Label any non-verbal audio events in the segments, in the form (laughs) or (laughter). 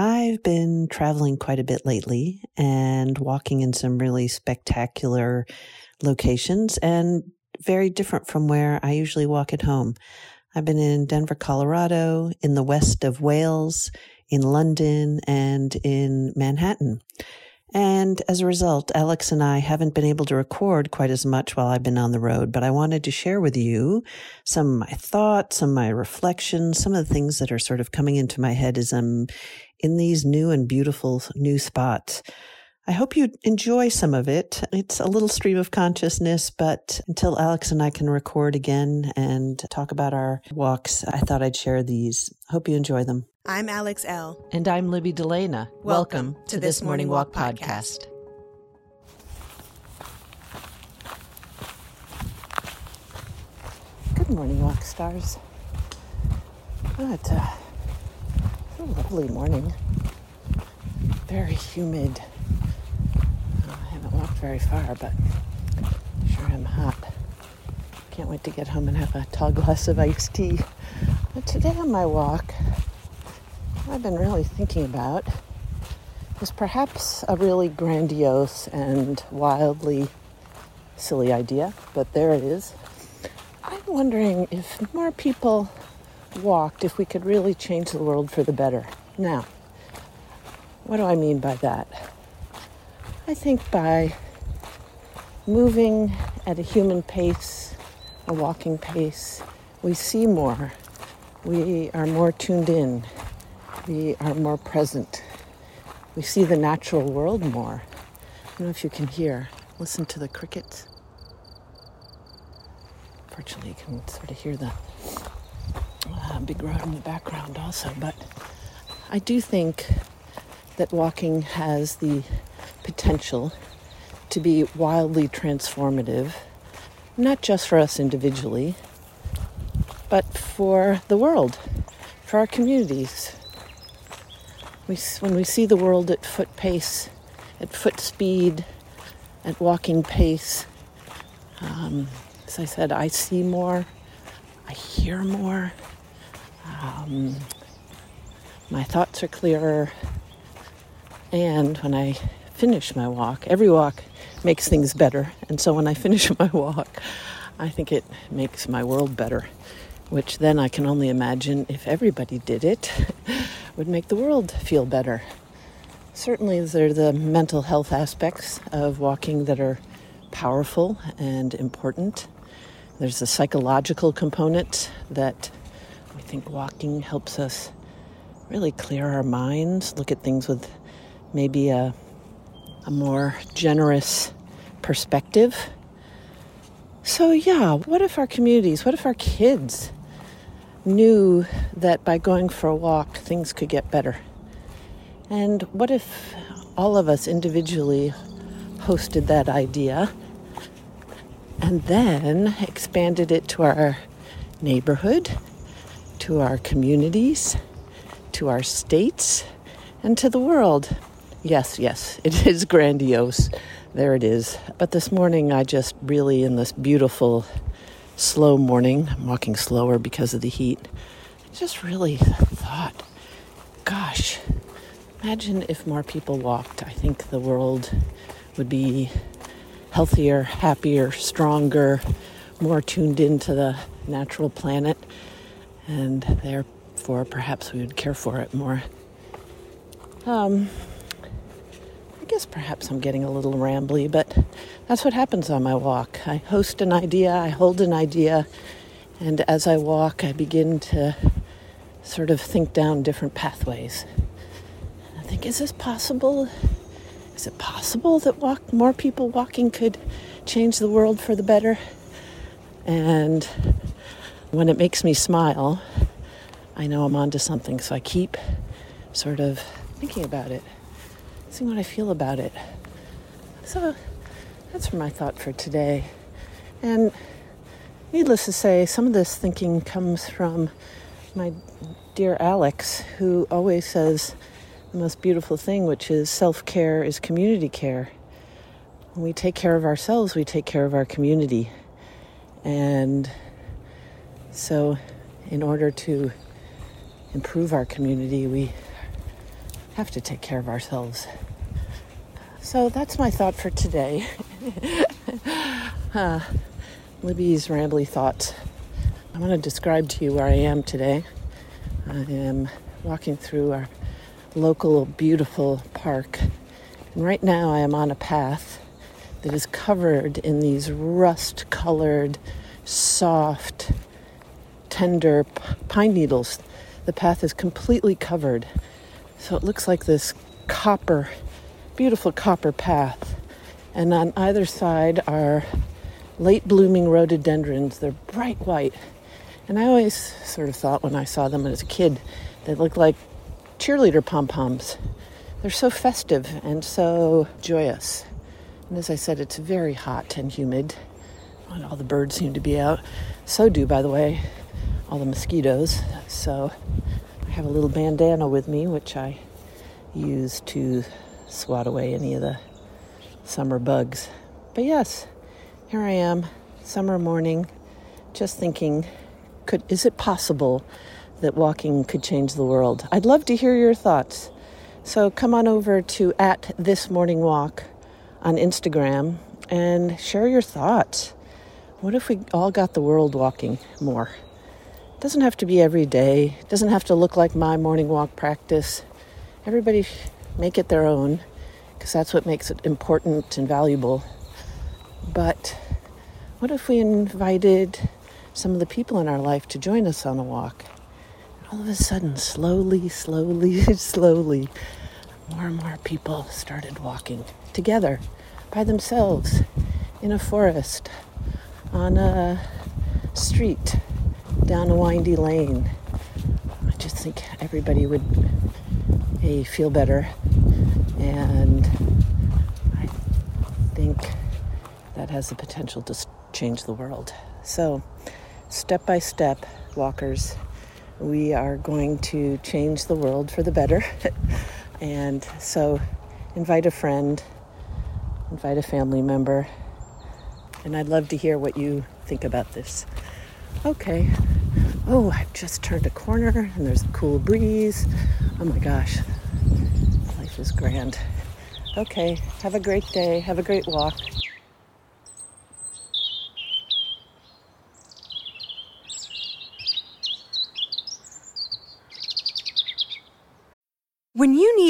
I've been traveling quite a bit lately and walking in some really spectacular locations and very different from where I usually walk at home. I've been in Denver, Colorado, in the west of Wales, in London, and in Manhattan. And as a result, Alex and I haven't been able to record quite as much while I've been on the road, but I wanted to share with you some of my thoughts, some of my reflections, some of the things that are sort of coming into my head as I'm in these new and beautiful new spots. I hope you enjoy some of it. It's a little stream of consciousness, but until Alex and I can record again and talk about our walks, I thought I'd share these. Hope you enjoy them. I'm Alex Elle And I'm Libby DeLana. Welcome, to, this Morning Walk podcast. Good morning, walk stars. Oh, a, lovely morning. Very humid. Oh, I haven't walked very far, but sure am hot. Can't wait to get home and have a tall glass of iced tea. But today on my walk, I've been really thinking about is perhaps a really grandiose and wildly silly idea, but there it is. I'm wondering if more people walked, if we could really change the world for the better. Now, what do I mean by that? I think by moving at a human pace, a walking pace, we see more. We are more tuned in. We are more present. We see the natural world more. I don't know if you can hear. Listen to the crickets. Fortunately, you can sort of hear the uh, big road in the background also. But I do think that walking has the potential to be wildly transformative, not just for us individually, but for the world, for our communities. We, when we see the world at foot pace, at foot speed, at walking pace, um, as I said, I see more, I hear more, um, my thoughts are clearer, and when I finish my walk, every walk makes things better. And so when I finish (laughs) my walk, I think it makes my world better, which then I can only imagine if everybody did it, (laughs) would make the world feel better. Certainly, there are the mental health aspects of walking that are powerful and important. There's a psychological component that I think walking helps us really clear our minds, look at things with maybe a, a more generous perspective. So, yeah, what if our communities, what if our kids knew that by going for a walk, things could get better? And what if all of us individually hosted that idea and then expanded it to our neighborhood, to our communities, to our states, and to the world? Yes, yes, (laughs) it is grandiose. There it is. But this morning, I just really, in this beautiful, slow morning, I'm walking slower because of the heat, I just really thought, gosh, imagine if more people walked. I think the world would be healthier, happier, stronger, more tuned into the natural planet, and therefore perhaps we would care for it more. Um, I guess perhaps I'm getting a little rambly, but that's what happens on my walk. I host an idea, I hold an idea, and as I walk, I begin to sort of think down different pathways. I think, is this possible? Is it possible that walk, more people walking could change the world for the better? And when it makes me smile, I know I'm onto something, so I keep sort of thinking about it, seeing what I feel about it. So that's my thought for today. And needless to say, some of this thinking comes from my dear Alex, who always says the most beautiful thing, which is self care is community care. When we take care of ourselves, we take care of our community. And so, in order to improve our community, we have to take care of ourselves. So, that's my thought for today. (laughs) uh, Libby's rambly thoughts. I want to describe to you where I am today. I am walking through our local beautiful park. And right now I am on a path that is covered in these rust colored, soft, tender pine needles. The path is completely covered. So it looks like this copper, beautiful copper path. And on either side are late blooming rhododendrons. They're bright white. And I always sort of thought when I saw them as a kid, they looked like cheerleader pom poms. They're so festive and so joyous. And as I said, it's very hot and humid. And all the birds seem to be out. So do, by the way, all the mosquitoes. So I have a little bandana with me, which I use to swat away any of the summer bugs. But yes, here I am, summer morning, just thinking could is it possible that walking could change the world? I'd love to hear your thoughts. So come on over to at this morning walk on Instagram and share your thoughts. What if we all got the world walking more? Doesn't have to be every day. It doesn't have to look like my morning walk practice. Everybody make it their own because that's what makes it important and valuable. But what if we invited some of the people in our life to join us on a walk. All of a sudden, slowly, slowly, (laughs) slowly, more and more people started walking together by themselves in a forest, on a street, down a windy lane. I just think everybody would a, feel better, and I think that has the potential to change the world. So, step by step, walkers, we are going to change the world for the better. (laughs) and so invite a friend, invite a family member, and I'd love to hear what you think about this. Okay. Oh, I've just turned a corner and there's a cool breeze. Oh my gosh, life is grand. Okay, have a great day. Have a great walk. When you need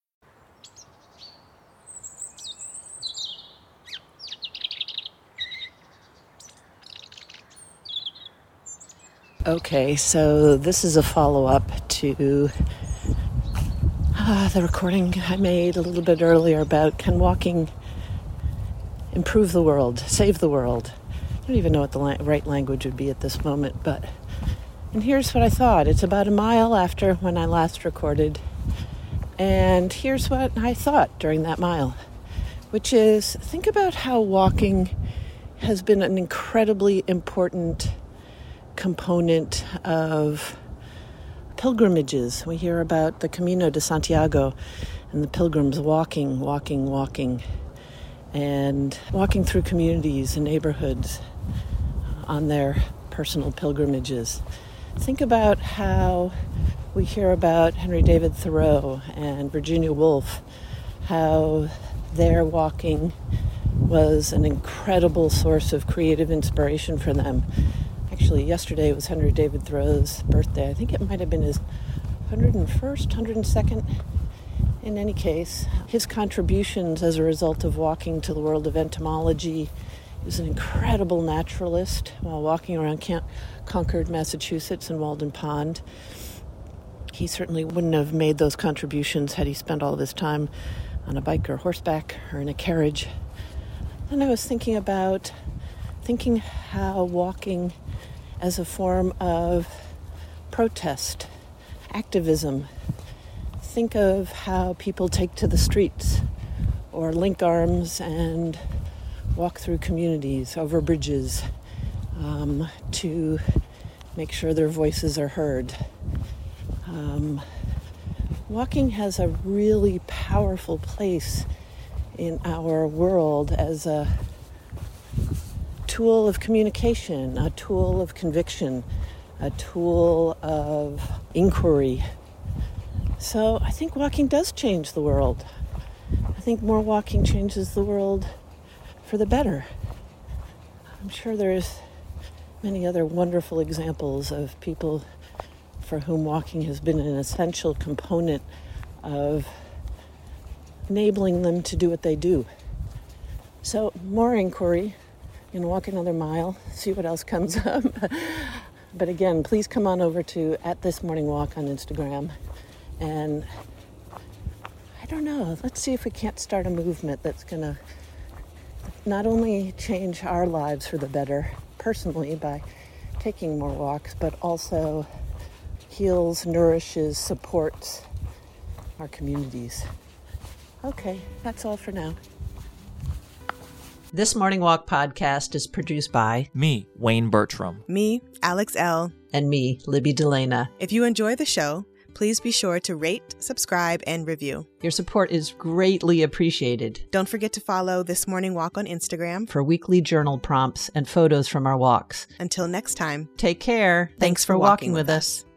Okay, so this is a follow up to uh, the recording I made a little bit earlier about can walking improve the world, save the world? I don't even know what the la- right language would be at this moment, but. And here's what I thought it's about a mile after when I last recorded. And here's what I thought during that mile, which is think about how walking has been an incredibly important component of pilgrimages. We hear about the Camino de Santiago and the pilgrims walking, walking, walking, and walking through communities and neighborhoods on their personal pilgrimages. Think about how we hear about Henry David Thoreau and Virginia Woolf, how their walking was an incredible source of creative inspiration for them actually, yesterday was Henry David Thoreau's birthday. I think it might have been his 101st, 102nd. in any case, his contributions as a result of walking to the world of entomology, he was an incredible naturalist while walking around Camp Concord, Massachusetts, and Walden Pond. He certainly wouldn't have made those contributions had he spent all of his time on a bike or horseback or in a carriage. And I was thinking about thinking how walking as a form of protest, activism. Think of how people take to the streets or link arms and walk through communities, over bridges, um, to make sure their voices are heard. Um, walking has a really powerful place in our world as a tool of communication, a tool of conviction, a tool of inquiry. So I think walking does change the world. I think more walking changes the world for the better. I'm sure there's many other wonderful examples of people for whom walking has been an essential component of enabling them to do what they do. So, more inquiry. Know, walk another mile, see what else comes (laughs) up. but again, please come on over to at this morning walk on Instagram. And I don't know, let's see if we can't start a movement that's going to not only change our lives for the better personally by taking more walks, but also heals, nourishes, supports our communities. Okay, that's all for now. This Morning Walk podcast is produced by me, Wayne Bertram. Me, Alex Elle And me, Libby DeLana. If you enjoy the show, please be sure to rate, subscribe, and review. Your support is greatly appreciated. Don't forget to follow This Morning Walk on Instagram for weekly journal prompts and photos from our walks. Until next time, take care. Thanks, Thanks for, for, walking, walking with us. us.